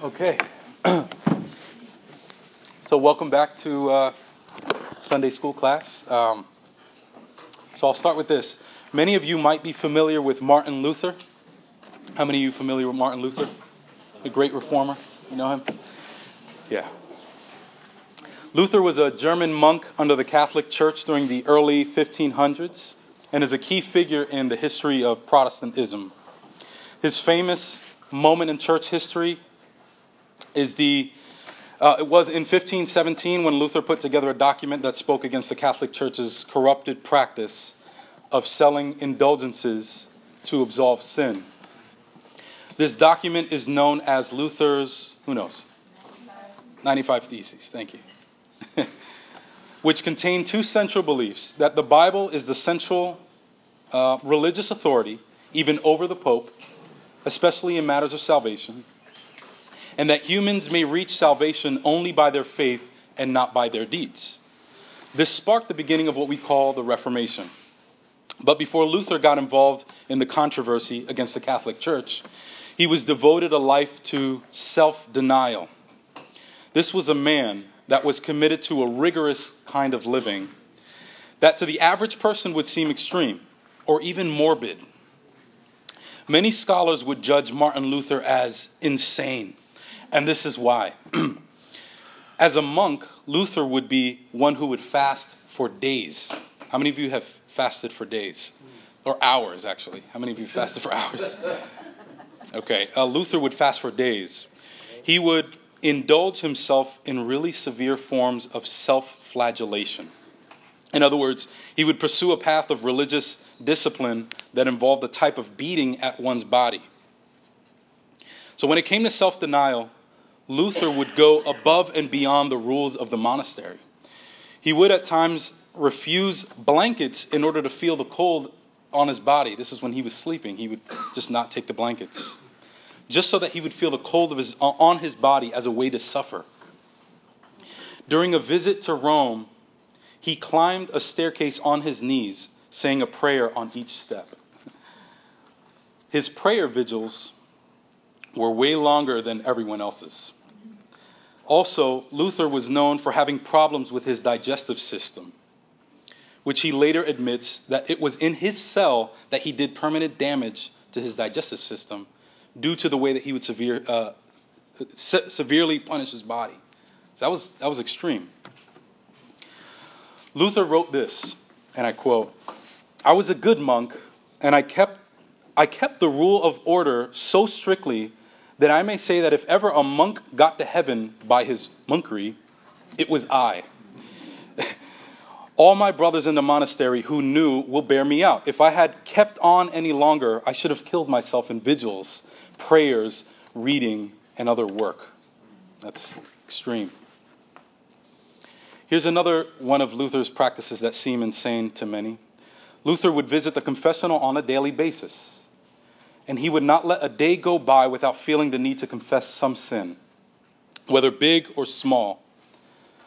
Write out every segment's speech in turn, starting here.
Okay. so, welcome back to uh, Sunday school class. Um, so, I'll start with this. Many of you might be familiar with Martin Luther. How many of you familiar with Martin Luther, the great reformer? You know him? Yeah. Luther was a German monk under the Catholic Church during the early 1500s and is a key figure in the history of Protestantism. His famous moment in church history is the uh, it was in 1517 when Luther put together a document that spoke against the Catholic Church's corrupted practice of selling indulgences to absolve sin. This document is known as Luther's, who knows? 95 Theses, thank you. Which contain two central beliefs that the Bible is the central uh, religious authority, even over the Pope, especially in matters of salvation and that humans may reach salvation only by their faith and not by their deeds. This sparked the beginning of what we call the Reformation. But before Luther got involved in the controversy against the Catholic Church, he was devoted a life to self denial. This was a man that was committed to a rigorous kind of living that to the average person would seem extreme or even morbid. Many scholars would judge Martin Luther as insane and this is why. As a monk, Luther would be one who would fast for days. How many of you have fasted for days? Or hours, actually. How many of you fasted for hours? Okay, uh, Luther would fast for days. He would indulge himself in really severe forms of self flagellation. In other words, he would pursue a path of religious discipline that involved a type of beating at one's body. So when it came to self denial, Luther would go above and beyond the rules of the monastery. He would at times refuse blankets in order to feel the cold on his body. This is when he was sleeping. He would just not take the blankets, just so that he would feel the cold of his, on his body as a way to suffer. During a visit to Rome, he climbed a staircase on his knees, saying a prayer on each step. His prayer vigils were way longer than everyone else's. Also, Luther was known for having problems with his digestive system, which he later admits that it was in his cell that he did permanent damage to his digestive system due to the way that he would severe, uh, se- severely punish his body. So that was, that was extreme. Luther wrote this, and I quote I was a good monk, and I kept, I kept the rule of order so strictly then I may say that if ever a monk got to heaven by his monkery, it was I. All my brothers in the monastery who knew will bear me out. If I had kept on any longer, I should have killed myself in vigils, prayers, reading, and other work. That's extreme. Here's another one of Luther's practices that seem insane to many. Luther would visit the confessional on a daily basis and he would not let a day go by without feeling the need to confess some sin, whether big or small.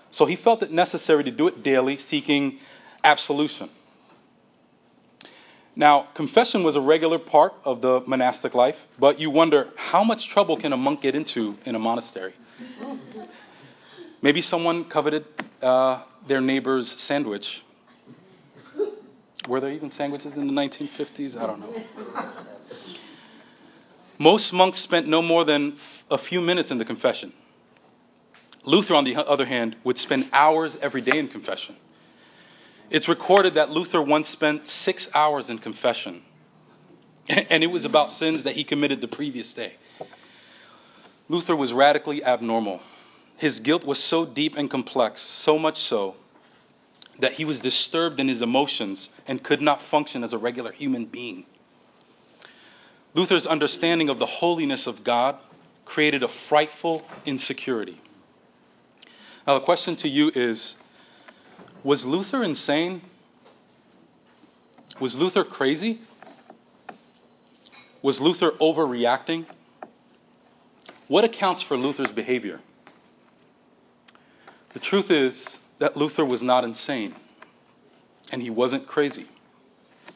So he felt it necessary to do it daily, seeking absolution. Now, confession was a regular part of the monastic life, but you wonder how much trouble can a monk get into in a monastery? Maybe someone coveted uh, their neighbor's sandwich. Were there even sandwiches in the 1950s? I don't know. Most monks spent no more than a few minutes in the confession. Luther, on the other hand, would spend hours every day in confession. It's recorded that Luther once spent six hours in confession, and it was about sins that he committed the previous day. Luther was radically abnormal. His guilt was so deep and complex, so much so that he was disturbed in his emotions and could not function as a regular human being. Luther's understanding of the holiness of God created a frightful insecurity. Now, the question to you is Was Luther insane? Was Luther crazy? Was Luther overreacting? What accounts for Luther's behavior? The truth is that Luther was not insane, and he wasn't crazy.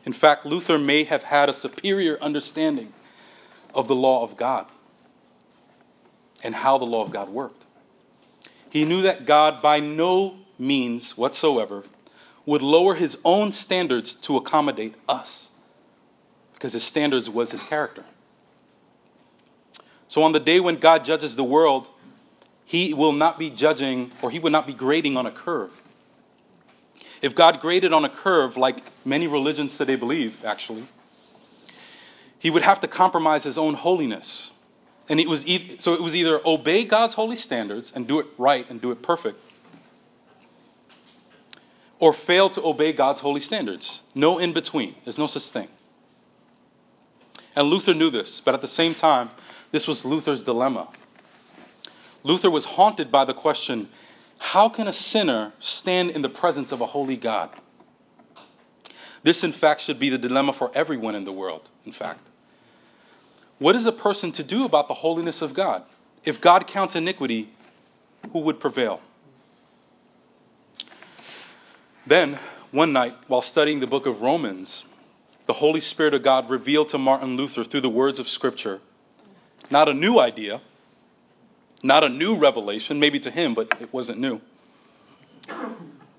In fact, Luther may have had a superior understanding of the law of God. and how the law of God worked. He knew that God, by no means whatsoever, would lower his own standards to accommodate us, because his standards was his character. So, on the day when God judges the world, he will not be judging or he would not be grading on a curve. If God graded on a curve, like many religions today believe, actually, he would have to compromise his own holiness. And it was e- so it was either obey God's holy standards and do it right and do it perfect, or fail to obey God's holy standards. No in between. There's no such thing. And Luther knew this, but at the same time, this was Luther's dilemma. Luther was haunted by the question how can a sinner stand in the presence of a holy God? This, in fact, should be the dilemma for everyone in the world, in fact. What is a person to do about the holiness of God? If God counts iniquity, who would prevail? Then, one night, while studying the book of Romans, the Holy Spirit of God revealed to Martin Luther through the words of Scripture not a new idea, not a new revelation, maybe to him, but it wasn't new.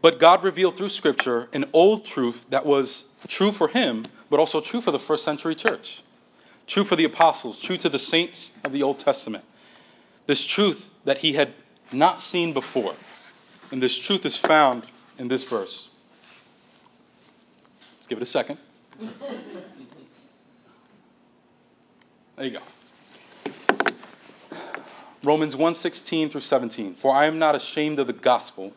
But God revealed through Scripture an old truth that was true for him, but also true for the first century church, true for the apostles, true to the saints of the Old Testament. This truth that he had not seen before. And this truth is found in this verse. Let's give it a second. There you go. Romans 1:16 through 17. For I am not ashamed of the gospel,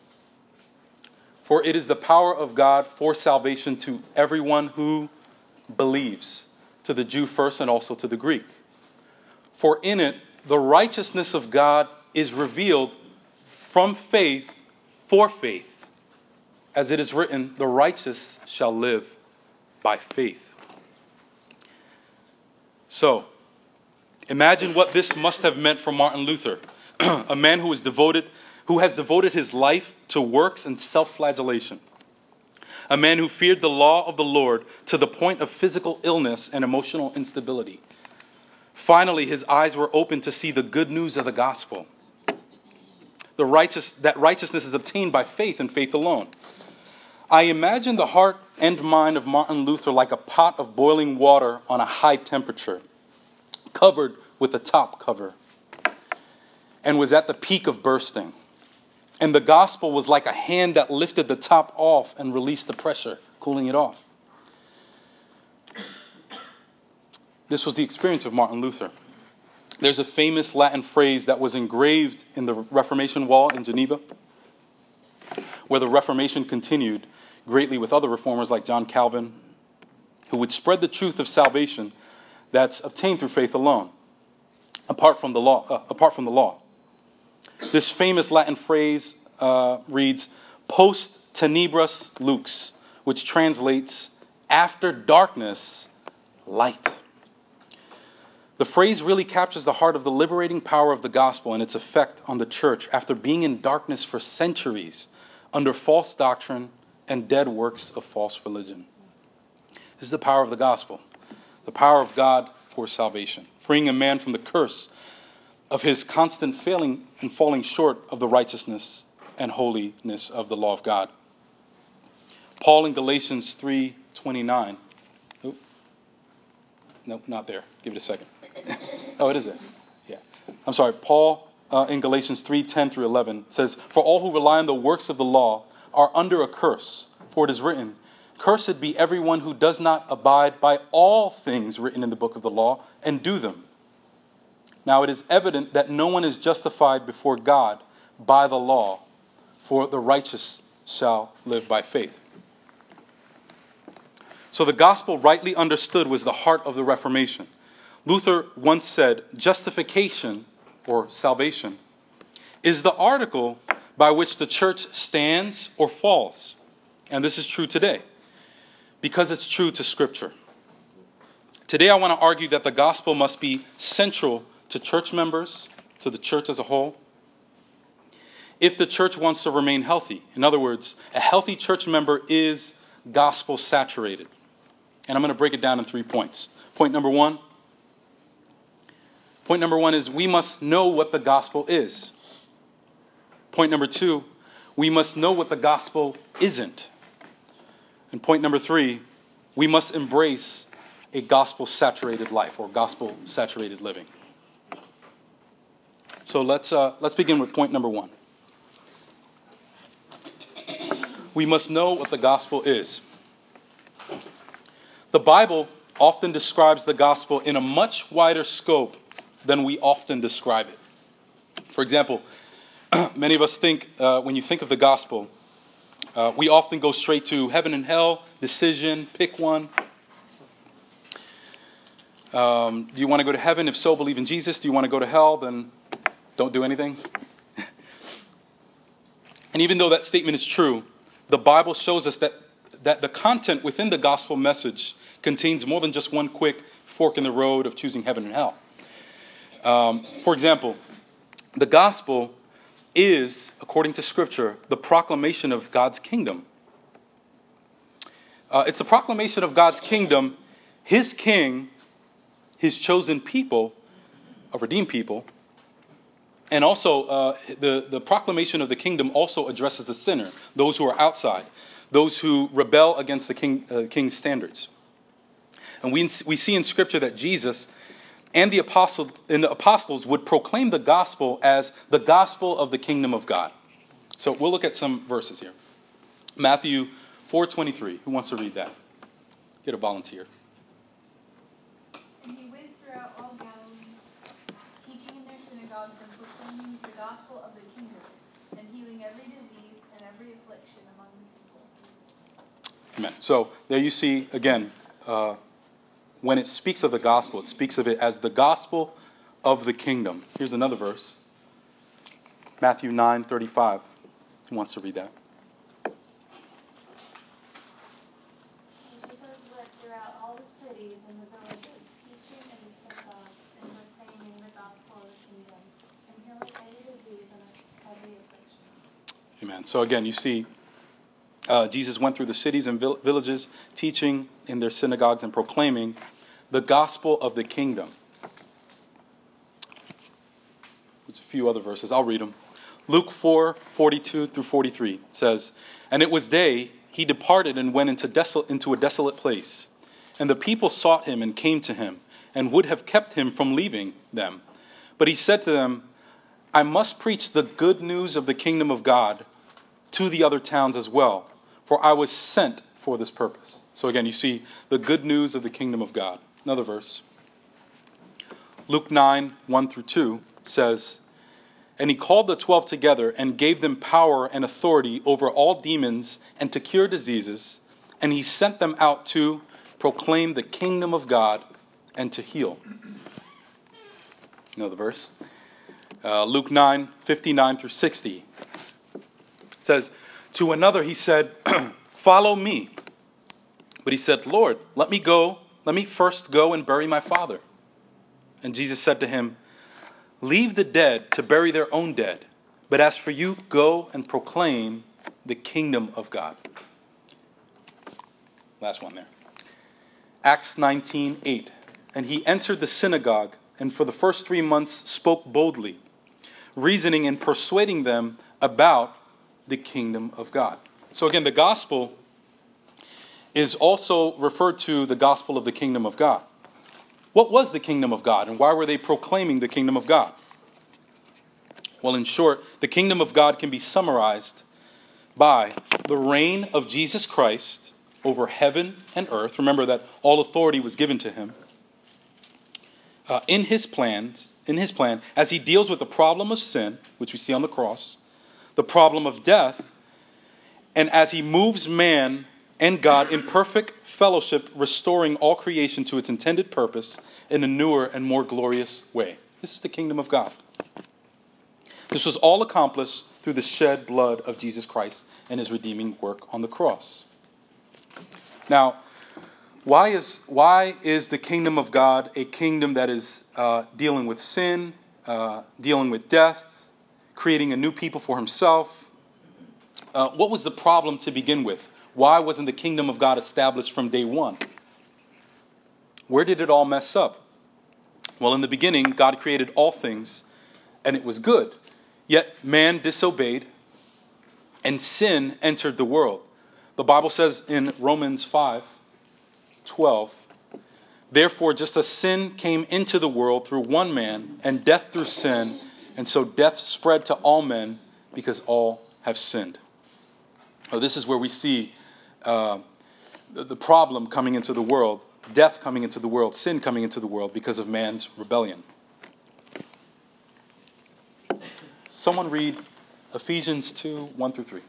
for it is the power of God for salvation to everyone who believes, to the Jew first and also to the Greek. For in it the righteousness of God is revealed from faith for faith. As it is written, the righteous shall live by faith. So, imagine what this must have meant for Martin Luther, a man who was devoted who has devoted his life to works and self-flagellation. A man who feared the law of the Lord to the point of physical illness and emotional instability. Finally, his eyes were opened to see the good news of the gospel. The righteous, that righteousness is obtained by faith and faith alone. I imagine the heart and mind of Martin Luther like a pot of boiling water on a high temperature, covered with a top cover, and was at the peak of bursting. And the gospel was like a hand that lifted the top off and released the pressure, cooling it off. This was the experience of Martin Luther. There's a famous Latin phrase that was engraved in the Reformation wall in Geneva, where the Reformation continued greatly with other reformers like John Calvin, who would spread the truth of salvation that's obtained through faith alone, apart from the law. Uh, apart from the law. This famous Latin phrase uh, reads "post tenebras lux," which translates "after darkness, light." The phrase really captures the heart of the liberating power of the gospel and its effect on the church after being in darkness for centuries under false doctrine and dead works of false religion. This is the power of the gospel, the power of God for salvation, freeing a man from the curse of his constant failing and falling short of the righteousness and holiness of the law of God. Paul in Galatians 3:29. Oh, nope, not there. Give it a second. oh, it is there. Yeah. I'm sorry. Paul uh, in Galatians 3:10 through 11 says, "For all who rely on the works of the law are under a curse, for it is written, Cursed be everyone who does not abide by all things written in the book of the law and do them. Now it is evident that no one is justified before God by the law, for the righteous shall live by faith. So the gospel, rightly understood, was the heart of the Reformation. Luther once said, Justification, or salvation, is the article by which the church stands or falls. And this is true today because it's true to Scripture. Today, I want to argue that the gospel must be central to church members, to the church as a whole, if the church wants to remain healthy. In other words, a healthy church member is gospel saturated. And I'm going to break it down in three points. Point number one Point number one is we must know what the gospel is. Point number two, we must know what the gospel isn't. And point number three, we must embrace a gospel saturated life or gospel saturated living. So let's, uh, let's begin with point number one. We must know what the gospel is. The Bible often describes the gospel in a much wider scope than we often describe it. For example, many of us think, uh, when you think of the gospel, uh, we often go straight to heaven and hell, decision, pick one. Um, do you want to go to heaven? If so, believe in Jesus. Do you want to go to hell? Then don't do anything. and even though that statement is true, the Bible shows us that, that the content within the gospel message contains more than just one quick fork in the road of choosing heaven and hell. Um, for example, the gospel is, according to Scripture, the proclamation of God's kingdom. Uh, it's the proclamation of God's kingdom, His king, His chosen people, a redeemed people. And also, uh, the, the proclamation of the kingdom also addresses the sinner, those who are outside, those who rebel against the king, uh, king's standards. And we, we see in Scripture that Jesus and the, apostle, and the apostles would proclaim the gospel as the gospel of the kingdom of God. So we'll look at some verses here. Matthew 4:23. Who wants to read that? Get a volunteer. And he went throughout all Galilee, teaching in their synagogues and proclaiming the gospel of the kingdom, and healing every disease and every affliction among the people. Amen. So there you see again. Uh, when it speaks of the gospel, it speaks of it as the gospel of the kingdom. Here's another verse Matthew 9 35. Who wants to read that? Jesus went throughout all the cities and the villages, teaching in the synagogues and proclaiming the gospel of the kingdom, and healing every disease and every affliction. Amen. So again, you see, uh, Jesus went through the cities and vill- villages, teaching in their synagogues and proclaiming the gospel of the kingdom. There's a few other verses. I'll read them. Luke 4 42 through 43 says, And it was day, he departed and went into, desol- into a desolate place. And the people sought him and came to him, and would have kept him from leaving them. But he said to them, I must preach the good news of the kingdom of God to the other towns as well, for I was sent for this purpose. So again, you see the good news of the kingdom of God. Another verse. Luke 9, 1 through 2 says, And he called the twelve together and gave them power and authority over all demons and to cure diseases, and he sent them out to proclaim the kingdom of God and to heal. Another verse. Uh, Luke 9, 59 through 60 says, To another he said, Follow me. But he said, Lord, let me go, let me first go and bury my father. And Jesus said to him, Leave the dead to bury their own dead, but as for you, go and proclaim the kingdom of God. Last one there. Acts 19 8. And he entered the synagogue, and for the first three months spoke boldly, reasoning and persuading them about the kingdom of God. So again, the gospel is also referred to the gospel of the kingdom of God. What was the kingdom of God, and why were they proclaiming the kingdom of God? Well, in short, the kingdom of God can be summarized by the reign of Jesus Christ over heaven and earth. Remember that all authority was given to him. Uh, in his plans, in his plan, as he deals with the problem of sin, which we see on the cross, the problem of death, and as he moves man and God in perfect fellowship, restoring all creation to its intended purpose in a newer and more glorious way. This is the kingdom of God. This was all accomplished through the shed blood of Jesus Christ and his redeeming work on the cross. Now, why is, why is the kingdom of God a kingdom that is uh, dealing with sin, uh, dealing with death, creating a new people for himself? Uh, what was the problem to begin with? Why wasn't the kingdom of God established from day one? Where did it all mess up? Well, in the beginning, God created all things, and it was good. Yet man disobeyed, and sin entered the world. The Bible says in Romans 5 12, Therefore, just as sin came into the world through one man, and death through sin, and so death spread to all men because all have sinned. Oh, this is where we see uh, the, the problem coming into the world, death coming into the world, sin coming into the world because of man's rebellion. Someone read Ephesians 2 1 through 3.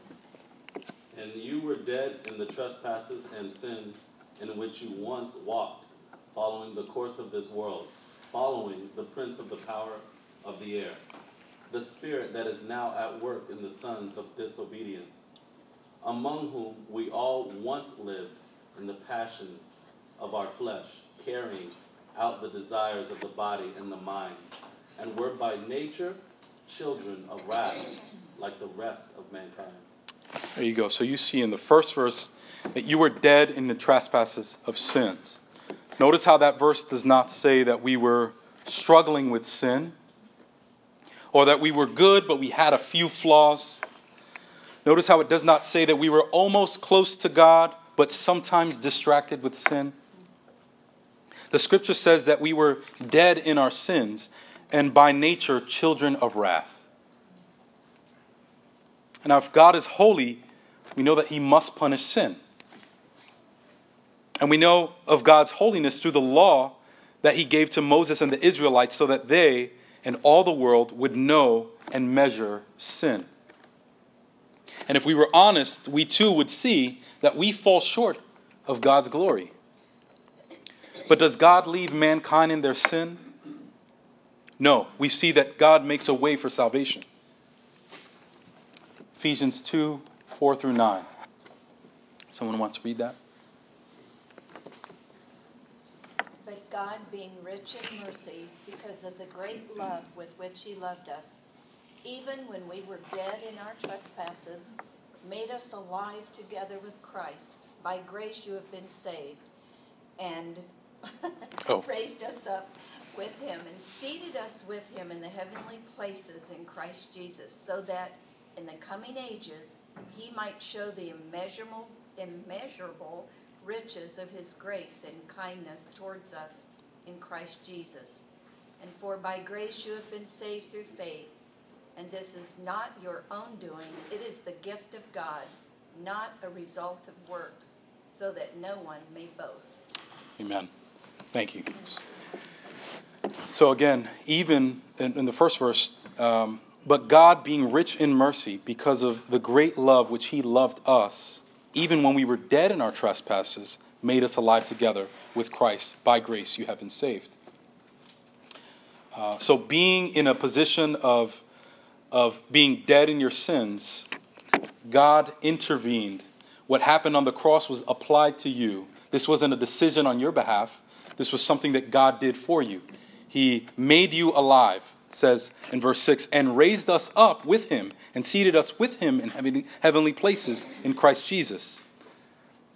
And you were dead in the trespasses and sins in which you once walked, following the course of this world, following the prince of the power of the air, the spirit that is now at work in the sons of disobedience, among whom we all once lived in the passions of our flesh, carrying out the desires of the body and the mind, and were by nature children of wrath, like the rest of mankind. There you go. So you see in the first verse that you were dead in the trespasses of sins. Notice how that verse does not say that we were struggling with sin or that we were good but we had a few flaws. Notice how it does not say that we were almost close to God but sometimes distracted with sin. The scripture says that we were dead in our sins and by nature children of wrath. Now, if God is holy, we know that he must punish sin. And we know of God's holiness through the law that he gave to Moses and the Israelites so that they and all the world would know and measure sin. And if we were honest, we too would see that we fall short of God's glory. But does God leave mankind in their sin? No, we see that God makes a way for salvation. Ephesians 2 4 through 9. Someone wants to read that? But God, being rich in mercy, because of the great love with which He loved us, even when we were dead in our trespasses, made us alive together with Christ. By grace you have been saved, and Oh. raised us up with Him, and seated us with Him in the heavenly places in Christ Jesus, so that in the coming ages He might show the immeasurable, immeasurable riches of His grace and kindness towards us in Christ Jesus. And for by grace you have been saved through faith. And this is not your own doing, it is the gift of God, not a result of works, so that no one may boast. Amen. Thank you. So, again, even in, in the first verse, um, but God, being rich in mercy, because of the great love which He loved us, even when we were dead in our trespasses, made us alive together with Christ. By grace, you have been saved. Uh, so, being in a position of, of being dead in your sins, God intervened. What happened on the cross was applied to you. This wasn't a decision on your behalf, this was something that God did for you. He made you alive, says in verse 6, and raised us up with him and seated us with him in heavenly, places in Christ Jesus.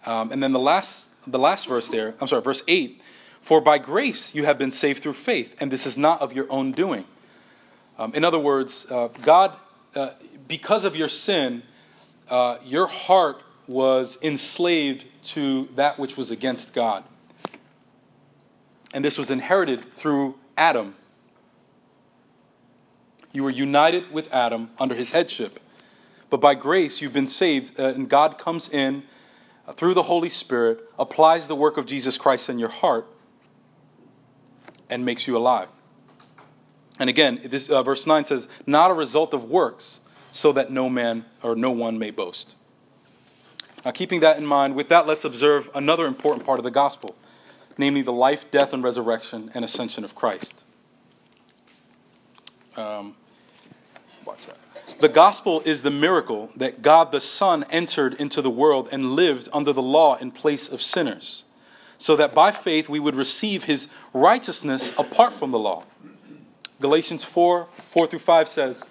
Um, and then the last, the last verse there, I'm sorry, verse 8, for by grace you have been saved through faith, and this is not of your own doing. Um, in other words, uh, God, uh, because of your sin, uh, your heart was enslaved to that which was against God. And this was inherited through Adam. You were united with Adam under his headship. But by grace, you've been saved, uh, and God comes in uh, through the Holy Spirit, applies the work of Jesus Christ in your heart, and makes you alive. And again, this uh, verse 9 says, not a result of works, so that no man or no one may boast. Now, keeping that in mind, with that, let's observe another important part of the gospel, namely the life, death, and resurrection and ascension of Christ. Um, watch that. The gospel is the miracle that God the Son entered into the world and lived under the law in place of sinners, so that by faith we would receive his righteousness apart from the law. Galatians 4 4 through 5 says,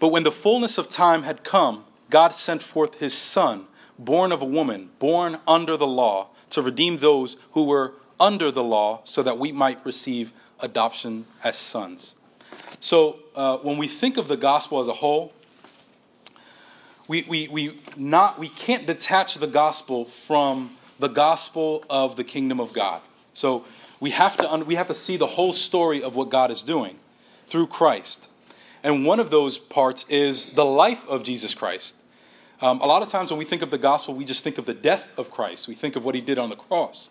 But when the fullness of time had come, God sent forth his Son, born of a woman, born under the law, to redeem those who were under the law, so that we might receive adoption as sons. So uh, when we think of the gospel as a whole, we, we, we, not, we can't detach the gospel from the gospel of the kingdom of God. So we have, to, we have to see the whole story of what God is doing through Christ. And one of those parts is the life of Jesus Christ. Um, a lot of times when we think of the gospel, we just think of the death of Christ. We think of what he did on the cross.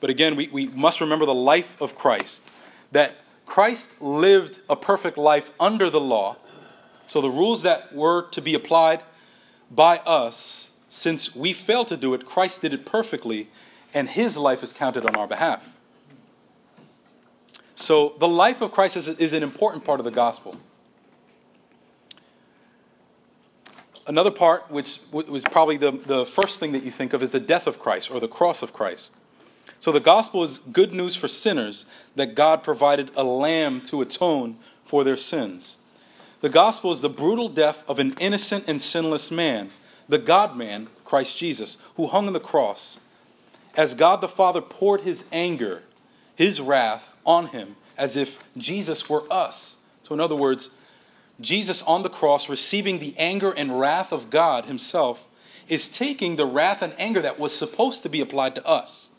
But again, we, we must remember the life of Christ. That Christ lived a perfect life under the law. So the rules that were to be applied by us, since we failed to do it, Christ did it perfectly, and his life is counted on our behalf. So the life of Christ is, is an important part of the gospel. Another part, which was probably the, the first thing that you think of, is the death of Christ or the cross of Christ. So the gospel is good news for sinners that God provided a lamb to atone for their sins. The gospel is the brutal death of an innocent and sinless man, the God man, Christ Jesus, who hung on the cross. As God the Father poured his anger, his wrath on him, as if Jesus were us. So, in other words, Jesus on the cross, receiving the anger and wrath of God Himself, is taking the wrath and anger that was supposed to be applied to us.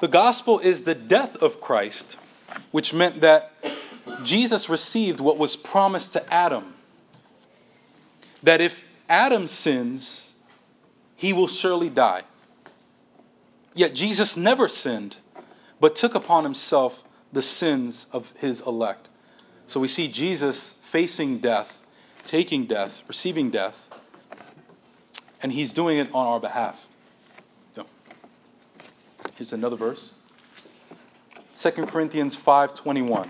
The gospel is the death of Christ, which meant that Jesus received what was promised to Adam. That if Adam sins, he will surely die. Yet Jesus never sinned, but took upon himself the sins of his elect. So we see Jesus facing death, taking death, receiving death, and he's doing it on our behalf. Here's another verse. 2 Corinthians 5:21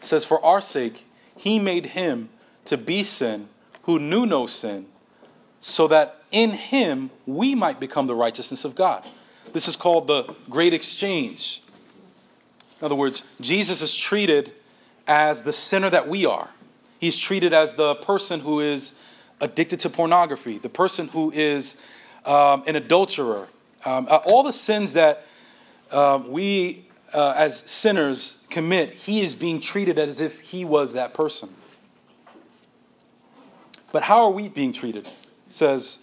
says for our sake he made him to be sin who knew no sin so that in him we might become the righteousness of God. This is called the great exchange. In other words, Jesus is treated as the sinner that we are. He's treated as the person who is addicted to pornography, the person who is um, an adulterer. Um, uh, all the sins that uh, we uh, as sinners commit, he is being treated as if he was that person. But how are we being treated? Says,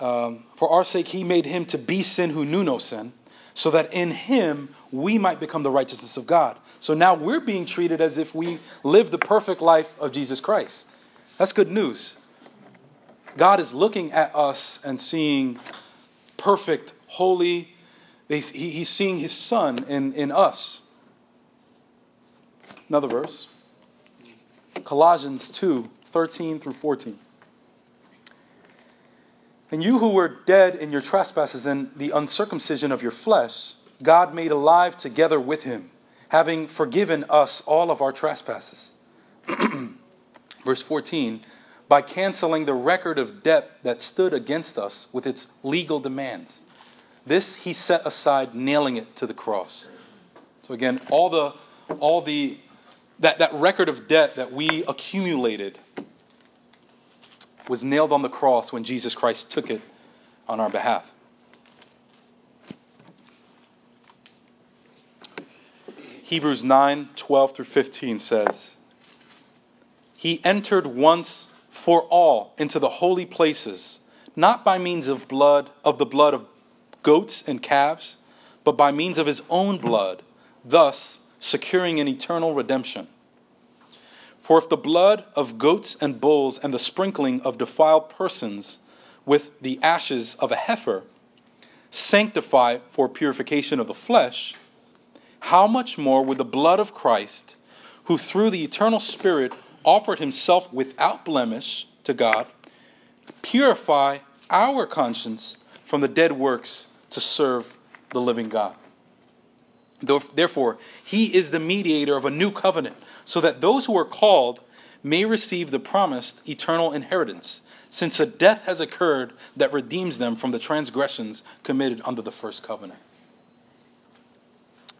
um, For our sake, he made him to be sin who knew no sin, so that in him we might become the righteousness of God. So now we're being treated as if we live the perfect life of Jesus Christ. That's good news. God is looking at us and seeing perfect, holy, he's seeing his son in, in us. Another verse Colossians 2 13 through 14. And you who were dead in your trespasses and the uncircumcision of your flesh, God made alive together with him, having forgiven us all of our trespasses. Verse 14 by canceling the record of debt that stood against us with its legal demands. This he set aside, nailing it to the cross. So again, all the all the that, that record of debt that we accumulated was nailed on the cross when Jesus Christ took it on our behalf. Hebrews 9 12 through 15 says, He entered once for all into the holy places, not by means of blood, of the blood of goats and calves, but by means of his own blood, thus securing an eternal redemption. For if the blood of goats and bulls and the sprinkling of defiled persons with the ashes of a heifer. Sanctify for purification of the flesh, how much more would the blood of Christ, who through the eternal Spirit offered himself without blemish to God, purify our conscience from the dead works to serve the living God? Therefore, he is the mediator of a new covenant, so that those who are called may receive the promised eternal inheritance, since a death has occurred that redeems them from the transgressions committed under the first covenant.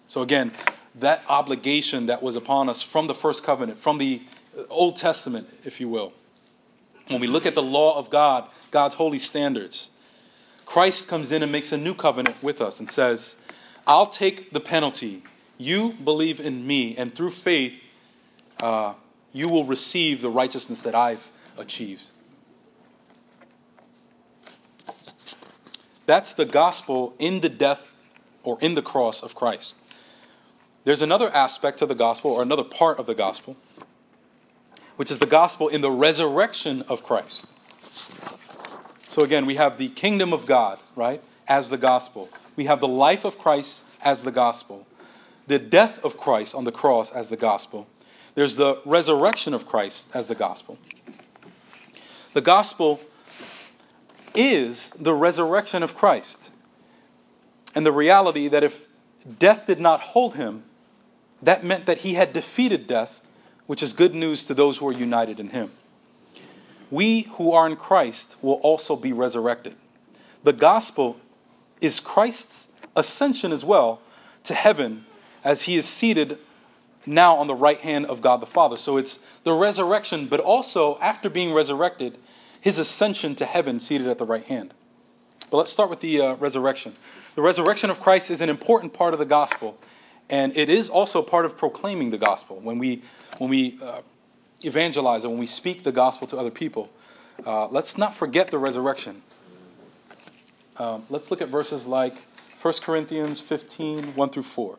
So, again, that obligation that was upon us from the first covenant, from the Old Testament, if you will, when we look at the law of God, God's holy standards, Christ comes in and makes a new covenant with us and says, I'll take the penalty. You believe in me, and through faith, uh, you will receive the righteousness that I've achieved. That's the gospel in the death or in the cross of Christ. There's another aspect of the gospel, or another part of the gospel, which is the gospel in the resurrection of Christ. So again, we have the kingdom of God, right, as the gospel. We have the life of Christ as the gospel, the death of Christ on the cross as the gospel. There's the resurrection of Christ as the gospel. The gospel is the resurrection of Christ. And the reality that if death did not hold him, that meant that he had defeated death, which is good news to those who are united in him. We who are in Christ will also be resurrected. The gospel is Christ's ascension as well to heaven as he is seated now on the right hand of God the Father. So it's the resurrection, but also after being resurrected, his ascension to heaven seated at the right hand. But let's start with the uh, resurrection. The resurrection of Christ is an important part of the gospel, and it is also part of proclaiming the gospel. When we, when we uh, evangelize and when we speak the gospel to other people, uh, let's not forget the resurrection. Um, let's look at verses like 1 Corinthians 15, 1 through 4.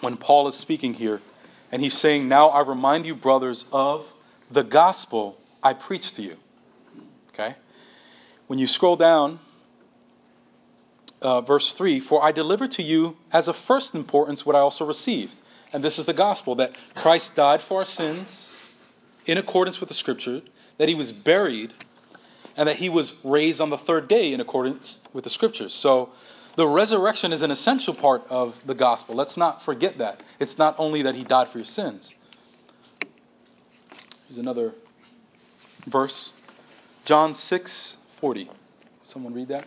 when Paul is speaking here, and he's saying, Now I remind you, brothers, of the gospel I preached to you. Okay? When you scroll down, uh, verse 3 For I delivered to you as of first importance what I also received. And this is the gospel that Christ died for our sins in accordance with the scripture, that he was buried, and that he was raised on the third day in accordance with the scriptures. So, the resurrection is an essential part of the gospel. Let's not forget that. It's not only that he died for your sins. Here's another verse John 6 40. Someone read that?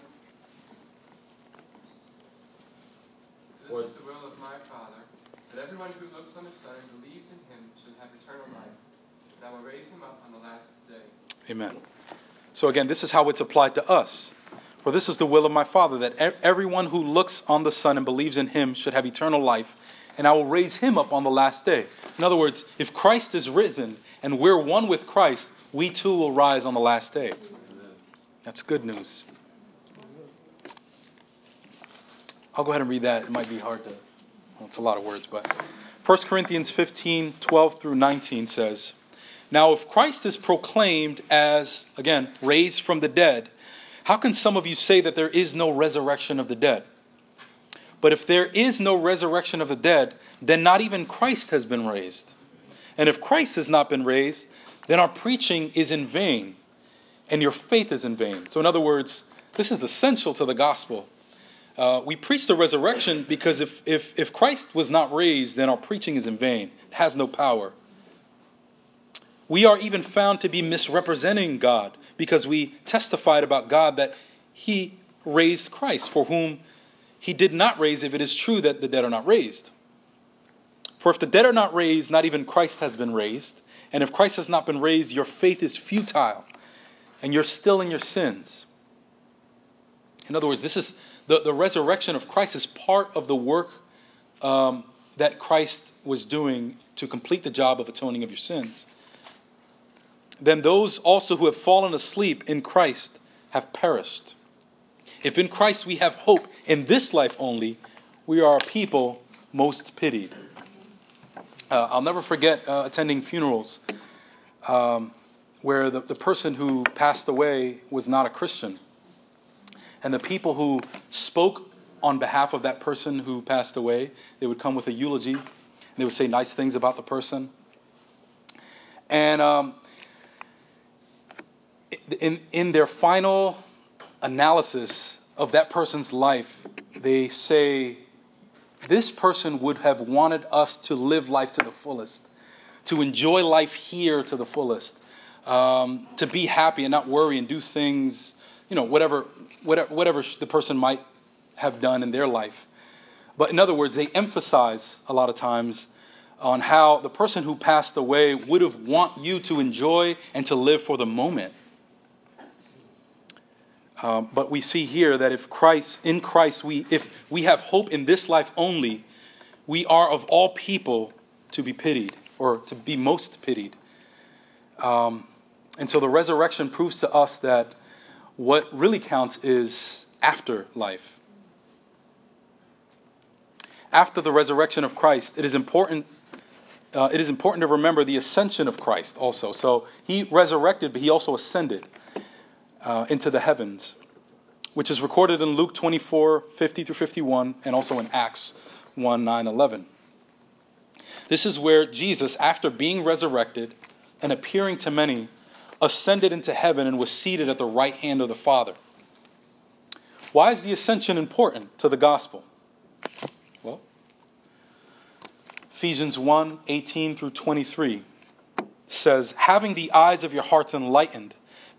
This is the will of my Father, that everyone who looks on the Son and believes in him should have eternal life, and I will raise him up on the last day. Amen. So, again, this is how it's applied to us. For this is the will of my Father, that everyone who looks on the Son and believes in him should have eternal life, and I will raise him up on the last day. In other words, if Christ is risen and we're one with Christ, we too will rise on the last day. That's good news. I'll go ahead and read that. It might be hard to, well, it's a lot of words, but 1 Corinthians 15 12 through 19 says, Now if Christ is proclaimed as, again, raised from the dead, how can some of you say that there is no resurrection of the dead? But if there is no resurrection of the dead, then not even Christ has been raised. And if Christ has not been raised, then our preaching is in vain and your faith is in vain. So, in other words, this is essential to the gospel. Uh, we preach the resurrection because if, if, if Christ was not raised, then our preaching is in vain, it has no power. We are even found to be misrepresenting God because we testified about God that He raised Christ, for whom He did not raise, if it is true that the dead are not raised. For if the dead are not raised, not even Christ has been raised. And if Christ has not been raised, your faith is futile and you're still in your sins. In other words, this is the, the resurrection of Christ is part of the work um, that Christ was doing to complete the job of atoning of your sins. Then those also who have fallen asleep in Christ have perished. If in Christ we have hope in this life only, we are a people most pitied. Uh, I'll never forget uh, attending funerals um, where the, the person who passed away was not a Christian. And the people who spoke on behalf of that person who passed away, they would come with a eulogy and they would say nice things about the person. And um, in, in their final analysis of that person's life, they say, this person would have wanted us to live life to the fullest, to enjoy life here to the fullest, um, to be happy and not worry and do things, you know, whatever, whatever, whatever the person might have done in their life. But in other words, they emphasize a lot of times on how the person who passed away would have want you to enjoy and to live for the moment. Um, but we see here that if Christ, in Christ, we, if we have hope in this life only, we are of all people to be pitied or to be most pitied. Um, and so the resurrection proves to us that what really counts is afterlife. After the resurrection of Christ, it is important. Uh, it is important to remember the ascension of Christ also. So he resurrected, but he also ascended uh, into the heavens, which is recorded in Luke 24 50 through 51, and also in Acts 1 9 11. This is where Jesus, after being resurrected and appearing to many, ascended into heaven and was seated at the right hand of the Father. Why is the ascension important to the gospel? Well, Ephesians 1 18 through 23 says, Having the eyes of your hearts enlightened,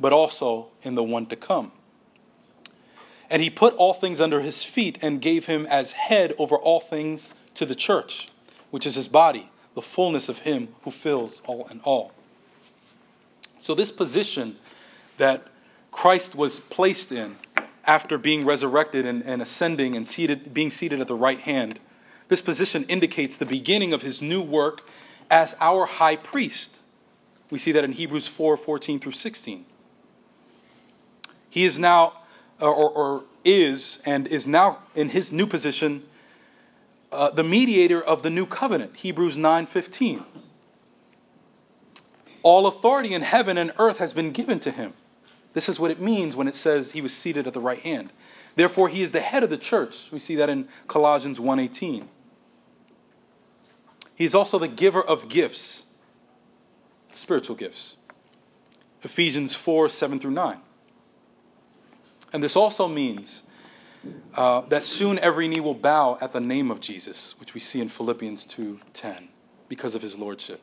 but also in the one to come. And he put all things under his feet and gave him as head over all things to the church, which is his body, the fullness of him who fills all in all. So, this position that Christ was placed in after being resurrected and, and ascending and seated, being seated at the right hand, this position indicates the beginning of his new work as our high priest. We see that in Hebrews 4 14 through 16. He is now, or, or is, and is now in his new position, uh, the mediator of the new covenant, Hebrews 9:15. All authority in heaven and earth has been given to him. This is what it means when it says he was seated at the right hand. Therefore, he is the head of the church. We see that in Colossians 1:18. He is also the giver of gifts, spiritual gifts. Ephesians 4 7 through 9. And this also means uh, that soon every knee will bow at the name of Jesus, which we see in Philippians 2:10, because of his lordship.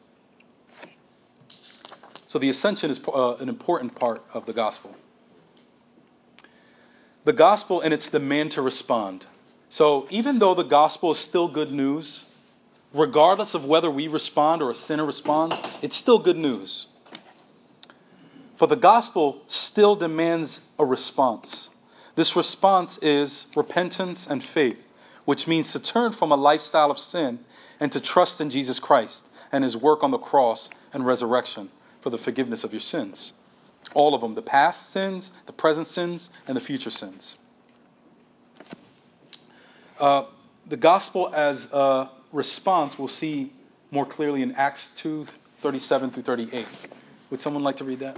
So the ascension is uh, an important part of the gospel. The gospel and its demand to respond. So even though the gospel is still good news, regardless of whether we respond or a sinner responds, it's still good news. For the gospel still demands a response. This response is repentance and faith, which means to turn from a lifestyle of sin and to trust in Jesus Christ and his work on the cross and resurrection for the forgiveness of your sins. All of them the past sins, the present sins, and the future sins. Uh, the gospel as a response we'll see more clearly in Acts 2 37 through 38. Would someone like to read that?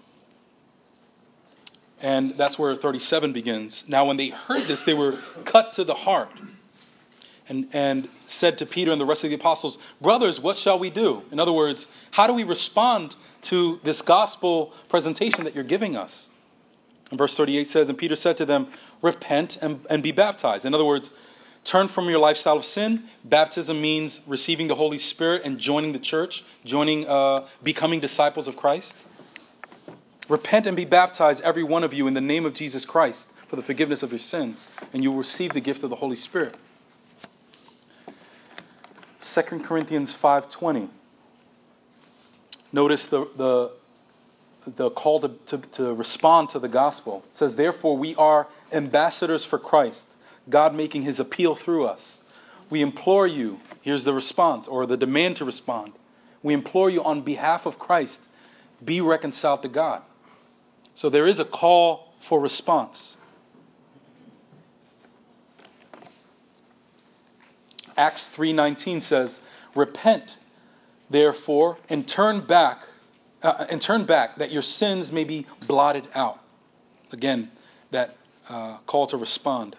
And that's where 37 begins. Now, when they heard this, they were cut to the heart and, and said to Peter and the rest of the apostles, Brothers, what shall we do? In other words, how do we respond to this gospel presentation that you're giving us. And verse 38 says, And Peter said to them, Repent and, and be baptized. In other words, turn from your lifestyle of sin. Baptism means receiving the Holy Spirit and joining the church, joining, uh, becoming disciples of Christ. Repent and be baptized, every one of you, in the name of Jesus Christ, for the forgiveness of your sins, and you will receive the gift of the Holy Spirit. 2 Corinthians 5:20. Notice the, the, the call to, to, to respond to the gospel. It says, Therefore, we are ambassadors for Christ, God making his appeal through us. We implore you, here's the response, or the demand to respond. We implore you on behalf of Christ, be reconciled to God. So there is a call for response. Acts 3:19 says, "Repent therefore and turn back uh, and turn back that your sins may be blotted out." Again, that uh, call to respond.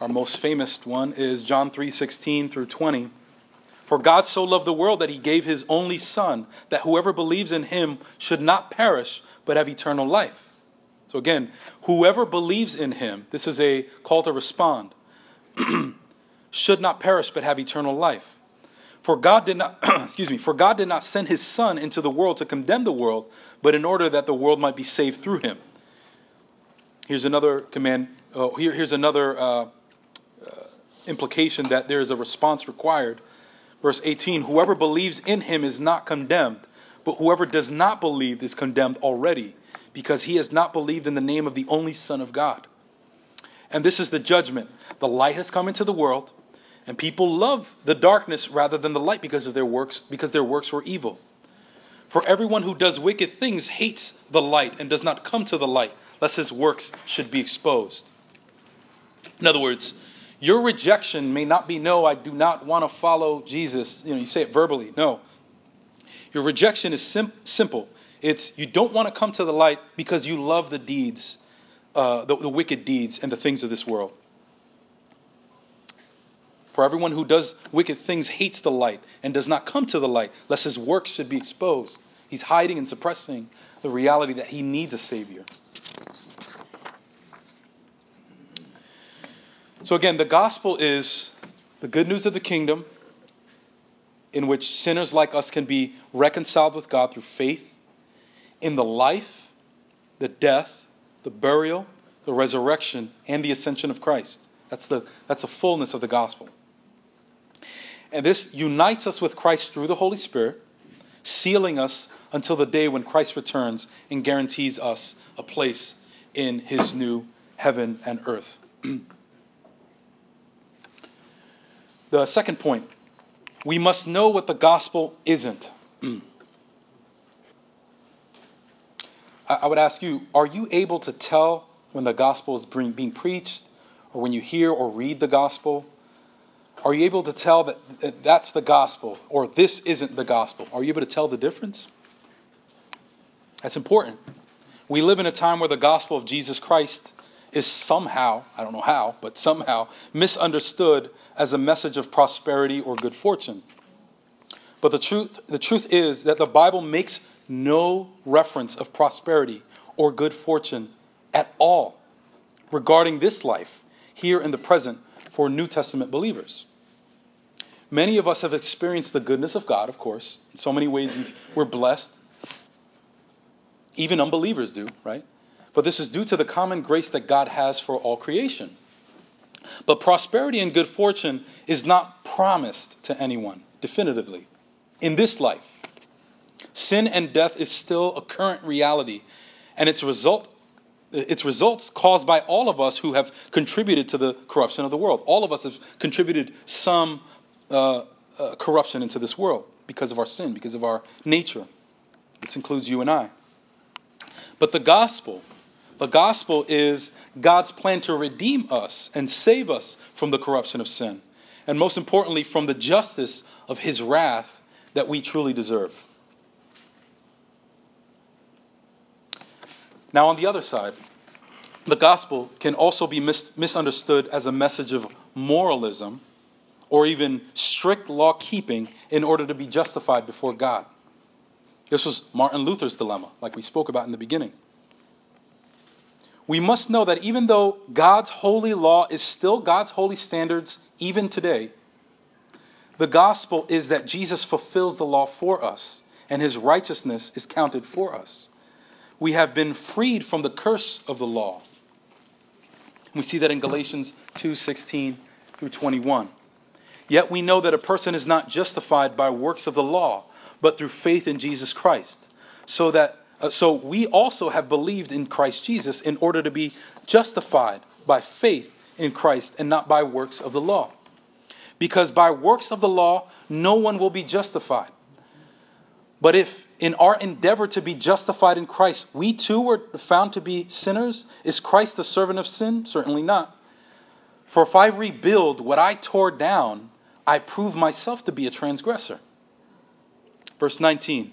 Our most famous one is John 3:16 through 20. For God so loved the world that he gave his only son that whoever believes in him should not perish but have eternal life. So again, whoever believes in him, this is a call to respond, should not perish but have eternal life. For God did not excuse me, for God did not send his son into the world to condemn the world, but in order that the world might be saved through him. Here's another command. Uh, here, here's another uh, uh, implication that there is a response required. Verse 18 Whoever believes in him is not condemned, but whoever does not believe is condemned already because he has not believed in the name of the only Son of God. And this is the judgment. The light has come into the world, and people love the darkness rather than the light because of their works, because their works were evil. For everyone who does wicked things hates the light and does not come to the light, lest his works should be exposed. In other words, your rejection may not be no, I do not want to follow Jesus. You know, you say it verbally. No. Your rejection is sim- simple. It's you don't want to come to the light because you love the deeds, uh, the, the wicked deeds, and the things of this world. For everyone who does wicked things hates the light and does not come to the light, lest his works should be exposed. He's hiding and suppressing the reality that he needs a Savior. So, again, the gospel is the good news of the kingdom in which sinners like us can be reconciled with God through faith in the life, the death, the burial, the resurrection, and the ascension of Christ. That's the, that's the fullness of the gospel. And this unites us with Christ through the Holy Spirit, sealing us until the day when Christ returns and guarantees us a place in his new heaven and earth. the second point we must know what the gospel isn't. I would ask you are you able to tell when the gospel is being preached or when you hear or read the gospel? Are you able to tell that that's the gospel or this isn't the gospel? Are you able to tell the difference? That's important. We live in a time where the gospel of Jesus Christ is somehow, I don't know how, but somehow misunderstood as a message of prosperity or good fortune. But the truth, the truth is that the Bible makes no reference of prosperity or good fortune at all regarding this life here in the present for New Testament believers. Many of us have experienced the goodness of God, of course. In so many ways, we are blessed. Even unbelievers do, right? But this is due to the common grace that God has for all creation. But prosperity and good fortune is not promised to anyone definitively in this life. Sin and death is still a current reality, and its result its results caused by all of us who have contributed to the corruption of the world. All of us have contributed some uh, uh, corruption into this world because of our sin, because of our nature. This includes you and I. But the gospel, the gospel is God's plan to redeem us and save us from the corruption of sin, and most importantly, from the justice of his wrath that we truly deserve. Now, on the other side, the gospel can also be mis- misunderstood as a message of moralism or even strict law keeping in order to be justified before God. This was Martin Luther's dilemma, like we spoke about in the beginning. We must know that even though God's holy law is still God's holy standards even today, the gospel is that Jesus fulfills the law for us and his righteousness is counted for us. we have been freed from the curse of the law. We see that in Galatians 2:16 through 21. Yet we know that a person is not justified by works of the law, but through faith in Jesus Christ. So that uh, so we also have believed in Christ Jesus in order to be justified by faith in Christ and not by works of the law. Because by works of the law no one will be justified. But if in our endeavor to be justified in Christ, we too were found to be sinners, is Christ the servant of sin? Certainly not. For if I rebuild what I tore down, I prove myself to be a transgressor. Verse 19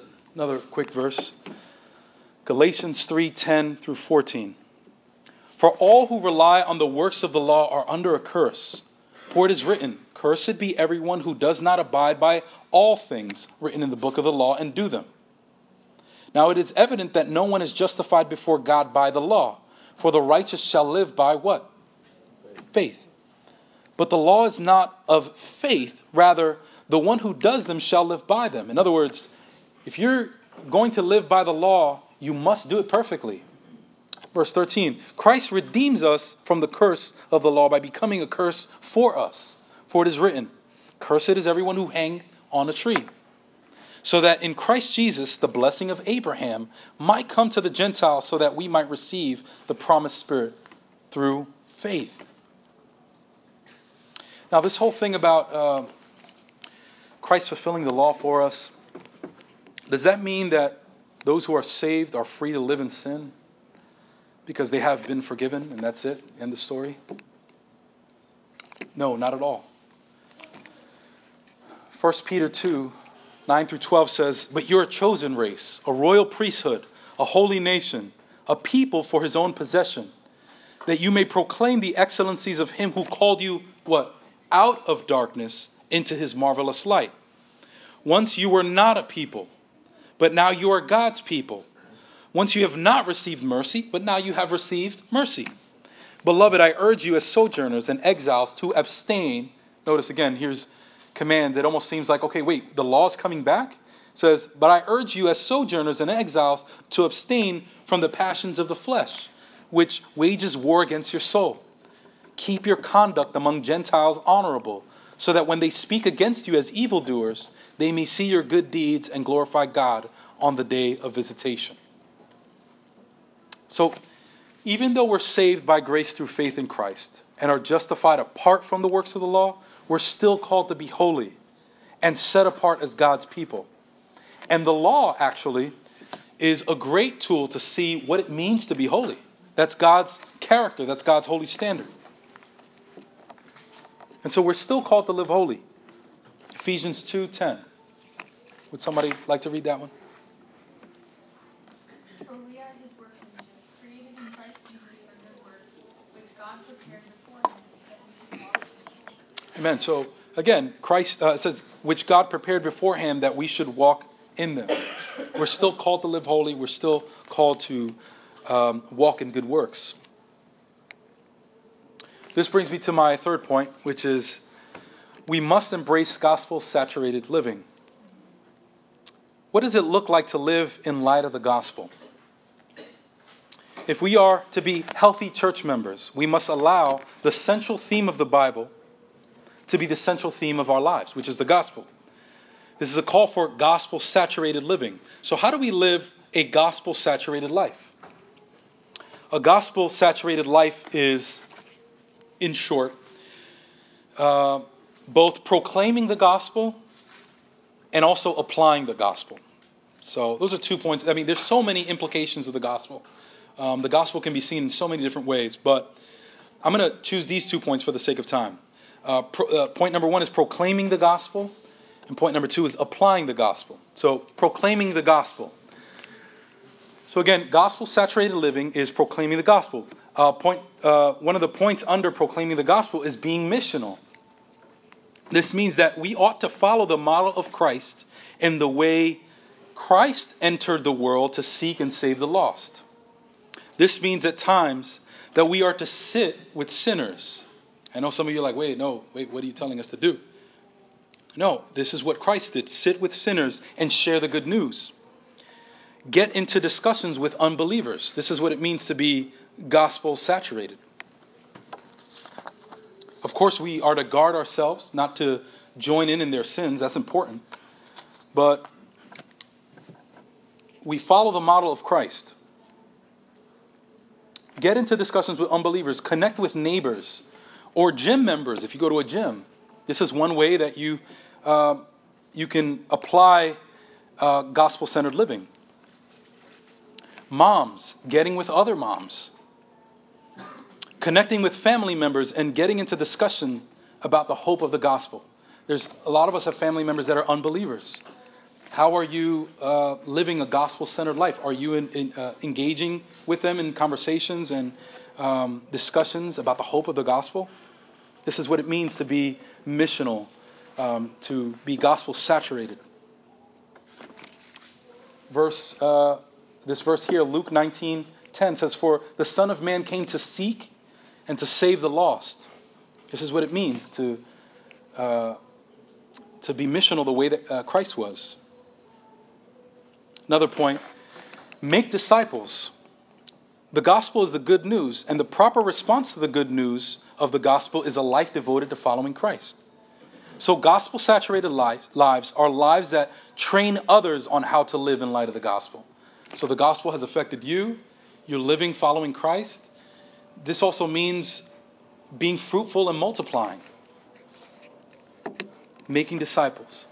another quick verse Galatians 3:10 through 14. For all who rely on the works of the law are under a curse. For it is written, Cursed be everyone who does not abide by all things written in the book of the law and do them. Now it is evident that no one is justified before God by the law, for the righteous shall live by what? Faith. But the law is not of faith, rather, the one who does them shall live by them. In other words, if you're going to live by the law, you must do it perfectly. Verse 13 Christ redeems us from the curse of the law by becoming a curse for us. For it is written, Cursed is everyone who hang on a tree. So that in Christ Jesus the blessing of Abraham might come to the Gentiles so that we might receive the promised Spirit through faith. Now, this whole thing about uh, Christ fulfilling the law for us, does that mean that those who are saved are free to live in sin because they have been forgiven and that's it? End the story? No, not at all. 1 Peter 2 9 through 12 says, But you're a chosen race, a royal priesthood, a holy nation, a people for his own possession, that you may proclaim the excellencies of him who called you, what? Out of darkness into his marvelous light. Once you were not a people, but now you are God's people. Once you have not received mercy, but now you have received mercy. Beloved, I urge you as sojourners and exiles to abstain. Notice again, here's commands. It almost seems like, okay, wait, the law is coming back? It says, But I urge you as sojourners and exiles to abstain from the passions of the flesh, which wages war against your soul. Keep your conduct among Gentiles honorable, so that when they speak against you as evildoers, they may see your good deeds and glorify God on the day of visitation. So, even though we're saved by grace through faith in Christ and are justified apart from the works of the law, we're still called to be holy and set apart as God's people. And the law, actually, is a great tool to see what it means to be holy. That's God's character, that's God's holy standard. And so we're still called to live holy. Ephesians 2:10. Would somebody like to read that one? For we are his workmanship, created in Christ Jesus for good works, which God prepared beforehand that we should walk in them. Amen. So again, Christ uh, says, which God prepared beforehand that we should walk in them. We're still called to live holy. We're still called to um, walk in good works. This brings me to my third point, which is we must embrace gospel saturated living. What does it look like to live in light of the gospel? If we are to be healthy church members, we must allow the central theme of the Bible to be the central theme of our lives, which is the gospel. This is a call for gospel saturated living. So, how do we live a gospel saturated life? A gospel saturated life is, in short, uh, both proclaiming the gospel and also applying the gospel. So, those are two points. I mean, there's so many implications of the gospel. Um, the gospel can be seen in so many different ways, but I'm going to choose these two points for the sake of time. Uh, pro, uh, point number one is proclaiming the gospel, and point number two is applying the gospel. So, proclaiming the gospel. So again, gospel saturated living is proclaiming the gospel. Uh, point, uh, one of the points under proclaiming the gospel is being missional. This means that we ought to follow the model of Christ in the way Christ entered the world to seek and save the lost. This means at times that we are to sit with sinners. I know some of you are like, wait, no, wait, what are you telling us to do? No, this is what Christ did sit with sinners and share the good news get into discussions with unbelievers. This is what it means to be gospel saturated. Of course, we are to guard ourselves, not to join in in their sins. That's important. But we follow the model of Christ. Get into discussions with unbelievers, connect with neighbors or gym members if you go to a gym. This is one way that you, uh, you can apply uh, gospel centered living. Moms, getting with other moms. Connecting with family members and getting into discussion about the hope of the gospel. There's a lot of us have family members that are unbelievers. How are you uh, living a gospel centered life? Are you in, in, uh, engaging with them in conversations and um, discussions about the hope of the gospel? This is what it means to be missional, um, to be gospel saturated. Verse uh, this verse here, Luke 19 10 says, For the Son of Man came to seek and to save the lost. This is what it means to, uh, to be missional the way that uh, Christ was. Another point make disciples. The gospel is the good news, and the proper response to the good news of the gospel is a life devoted to following Christ. So, gospel saturated lives are lives that train others on how to live in light of the gospel. So the gospel has affected you. You're living following Christ. This also means being fruitful and multiplying, making disciples.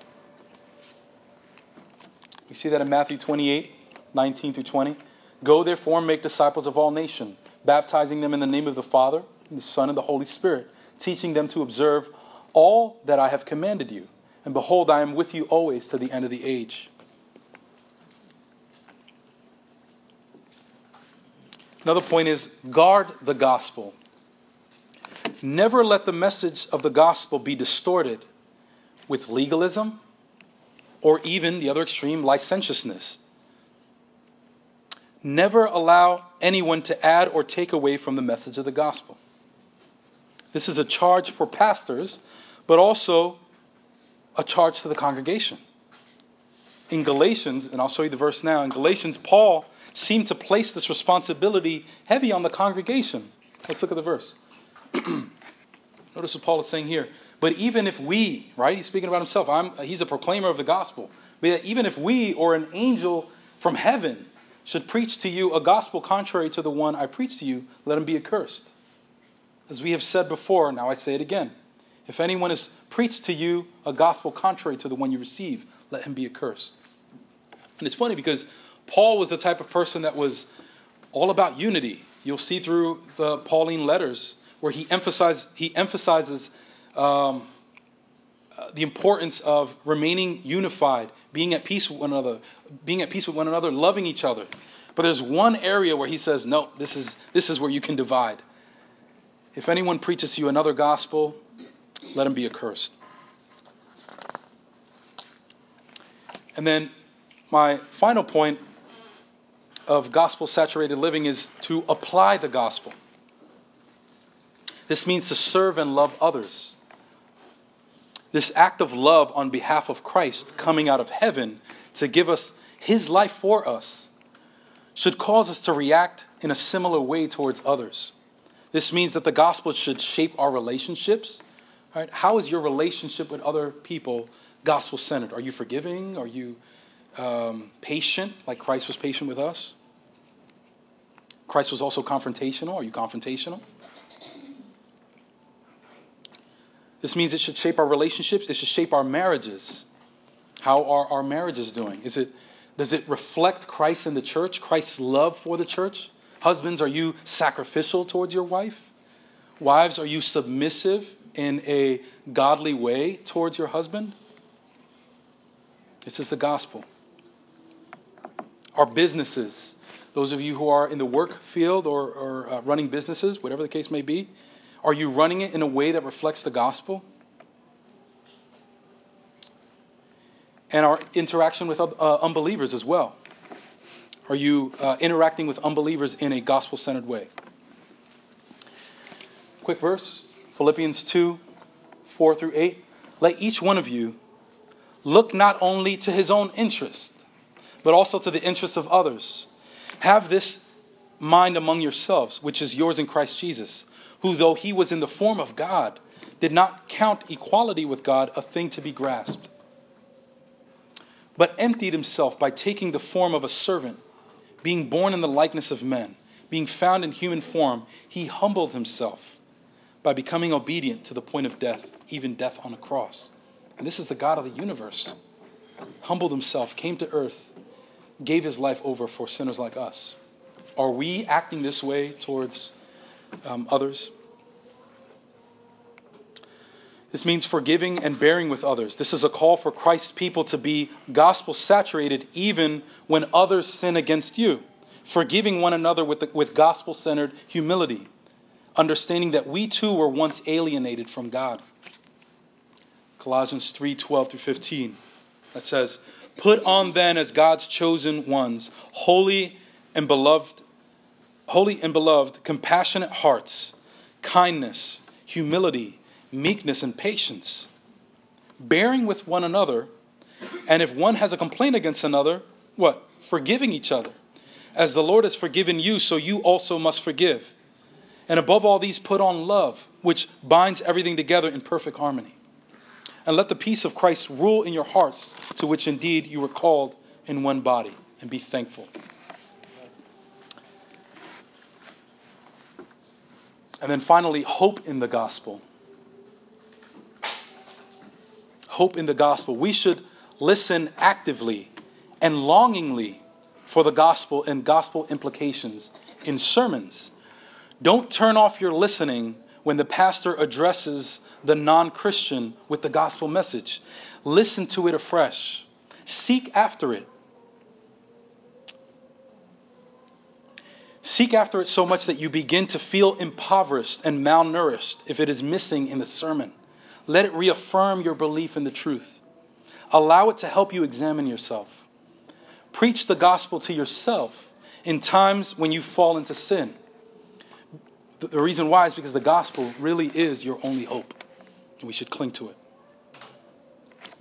We see that in Matthew 28 19 through 20. Go therefore and make disciples of all nations, baptizing them in the name of the Father, and the Son, and the Holy Spirit, teaching them to observe all that I have commanded you. And behold, I am with you always to the end of the age. Another point is guard the gospel. Never let the message of the gospel be distorted with legalism or even the other extreme, licentiousness. Never allow anyone to add or take away from the message of the gospel. This is a charge for pastors, but also a charge to the congregation. In Galatians, and I'll show you the verse now, in Galatians, Paul seem to place this responsibility heavy on the congregation. Let's look at the verse. Notice what Paul is saying here. But even if we, right, he's speaking about himself, I'm, he's a proclaimer of the gospel. But even if we or an angel from heaven should preach to you a gospel contrary to the one I preach to you, let him be accursed. As we have said before, now I say it again. If anyone has preached to you a gospel contrary to the one you receive, let him be accursed. And it's funny because Paul was the type of person that was all about unity. You'll see through the Pauline letters where he emphasizes, he emphasizes um, uh, the importance of remaining unified, being at peace with one another, being at peace with one another, loving each other. But there's one area where he says, no, this is, this is where you can divide. If anyone preaches to you another gospel, let him be accursed. And then my final point of gospel saturated living is to apply the gospel. This means to serve and love others. This act of love on behalf of Christ coming out of heaven to give us his life for us should cause us to react in a similar way towards others. This means that the gospel should shape our relationships. Right? How is your relationship with other people gospel centered? Are you forgiving? Are you um, patient, like Christ was patient with us? Christ was also confrontational. Are you confrontational? This means it should shape our relationships, it should shape our marriages. How are our marriages doing? Is it does it reflect Christ in the church, Christ's love for the church? Husbands, are you sacrificial towards your wife? Wives, are you submissive in a godly way towards your husband? This is the gospel. Our businesses, Those of you who are in the work field or, or uh, running businesses, whatever the case may be, are you running it in a way that reflects the gospel? And our interaction with uh, unbelievers as well. Are you uh, interacting with unbelievers in a gospel centered way? Quick verse Philippians 2 4 through 8. Let each one of you look not only to his own interest, but also to the interests of others. Have this mind among yourselves, which is yours in Christ Jesus, who, though he was in the form of God, did not count equality with God a thing to be grasped, but emptied himself by taking the form of a servant, being born in the likeness of men, being found in human form, he humbled himself by becoming obedient to the point of death, even death on a cross. And this is the God of the universe. Humbled himself, came to earth, gave his life over for sinners like us. Are we acting this way towards um, others? This means forgiving and bearing with others. This is a call for Christ's people to be gospel saturated even when others sin against you, forgiving one another with, with gospel centered humility, understanding that we too were once alienated from God. Colossians 3 12 through 15. That says, Put on then as God's chosen ones, holy and beloved, holy and beloved, compassionate hearts, kindness, humility, meekness, and patience, bearing with one another, and if one has a complaint against another, what? Forgiving each other. As the Lord has forgiven you, so you also must forgive. And above all these, put on love, which binds everything together in perfect harmony and let the peace of Christ rule in your hearts, to which indeed you were called in one body, and be thankful. And then finally, hope in the gospel. Hope in the gospel. We should listen actively and longingly for the gospel and gospel implications in sermons. Don't turn off your listening when the pastor addresses the non Christian with the gospel message. Listen to it afresh, seek after it. Seek after it so much that you begin to feel impoverished and malnourished if it is missing in the sermon. Let it reaffirm your belief in the truth. Allow it to help you examine yourself. Preach the gospel to yourself in times when you fall into sin. The reason why is because the gospel really is your only hope we should cling to it.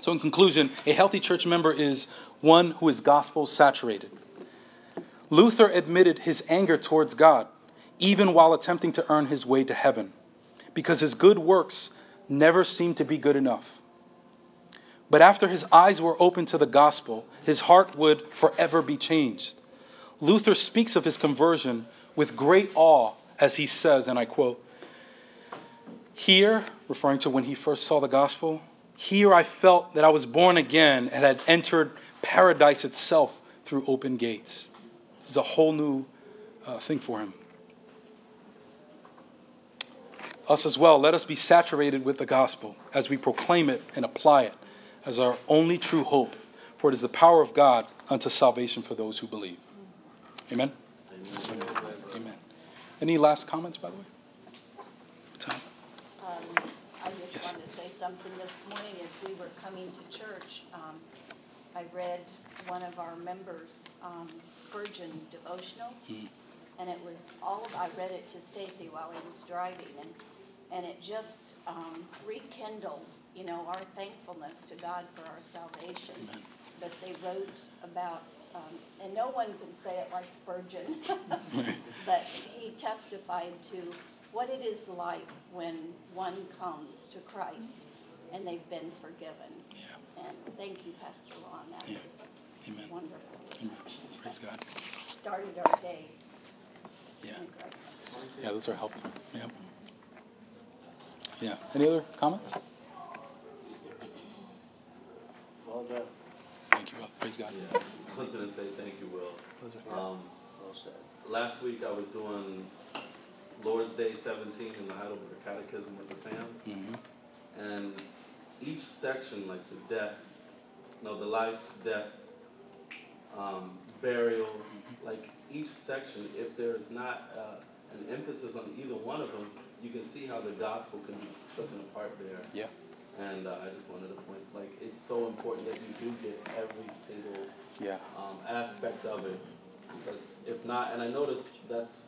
So, in conclusion, a healthy church member is one who is gospel saturated. Luther admitted his anger towards God, even while attempting to earn his way to heaven, because his good works never seemed to be good enough. But after his eyes were opened to the gospel, his heart would forever be changed. Luther speaks of his conversion with great awe as he says, and I quote, Here referring to when he first saw the gospel, here I felt that I was born again and had entered paradise itself through open gates. This is a whole new uh, thing for him. Us as well, let us be saturated with the gospel as we proclaim it and apply it as our only true hope, for it is the power of God unto salvation for those who believe. Amen? Amen. Amen. Any last comments, by the way? Tom? just wanted to say something this morning as we were coming to church. Um, I read one of our members' um, Spurgeon devotionals, mm. and it was all. Of, I read it to Stacy while he was driving, and and it just um, rekindled, you know, our thankfulness to God for our salvation. Amen. But they wrote about, um, and no one can say it like Spurgeon, but he testified to what it is like when one comes to Christ and they've been forgiven. Yeah. And thank you, Pastor Lon. That yeah. was Amen. wonderful. Amen. Praise God. Started our day. Yeah. Yeah, those are helpful. Yeah. Yeah. Any other comments? Well done. Thank you, Will. Praise God. Yeah. I was going to say thank you, Will. Um, well said. Last week I was doing Lord's Day 17 in the Heidelberg Catechism with the fam. Mm-hmm. And each section, like the death, no, the life, death, um, burial, like each section, if there's not uh, an emphasis on either one of them, you can see how the gospel can be taken apart there. Yeah. And uh, I just wanted to point, like, it's so important that you do get every single Yeah. um, aspect of it. Because if not, and I notice that's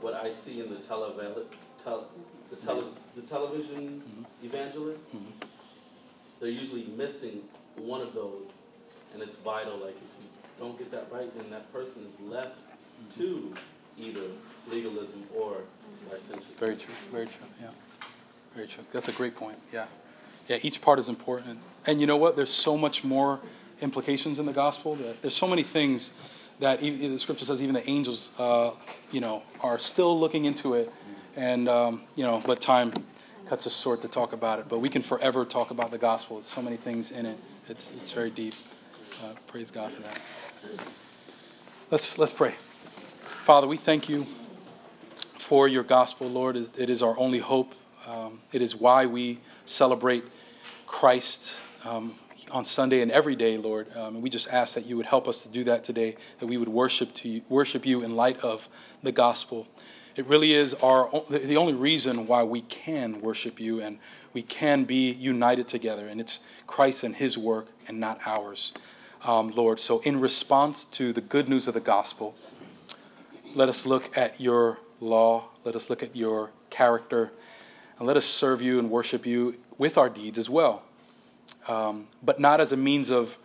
what I see in the televan, tel, the, tele, the television evangelists. Mhm. They're usually missing one of those, and it's vital. Like if you don't get that right, then that person is left to either legalism or licentiousness. Very true. Very true. Yeah. Very true. That's a great point. Yeah. Yeah. Each part is important. And you know what? There's so much more implications in the gospel. There's so many things that even, the scripture says even the angels, uh, you know, are still looking into it. And um, you know, but time cuts us short to talk about it. But we can forever talk about the gospel. There's so many things in it. It's it's very deep. Uh, praise God for that. Let's let's pray. Father, we thank you for your gospel, Lord. It is our only hope. Um, it is why we celebrate Christ um, on Sunday and every day, Lord. Um, and we just ask that you would help us to do that today, that we would worship to you, worship you in light of the gospel. It really is our the only reason why we can worship you and we can be united together, and it's Christ and His work and not ours, um, Lord. So, in response to the good news of the gospel, let us look at your law. Let us look at your character. And let us serve you and worship you with our deeds as well. Um, but not as a means of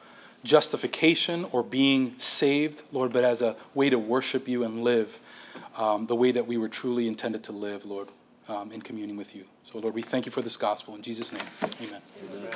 justification or being saved, Lord, but as a way to worship you and live um, the way that we were truly intended to live, Lord, um, in communion with you. So, Lord, we thank you for this gospel. In Jesus' name, amen. Amen.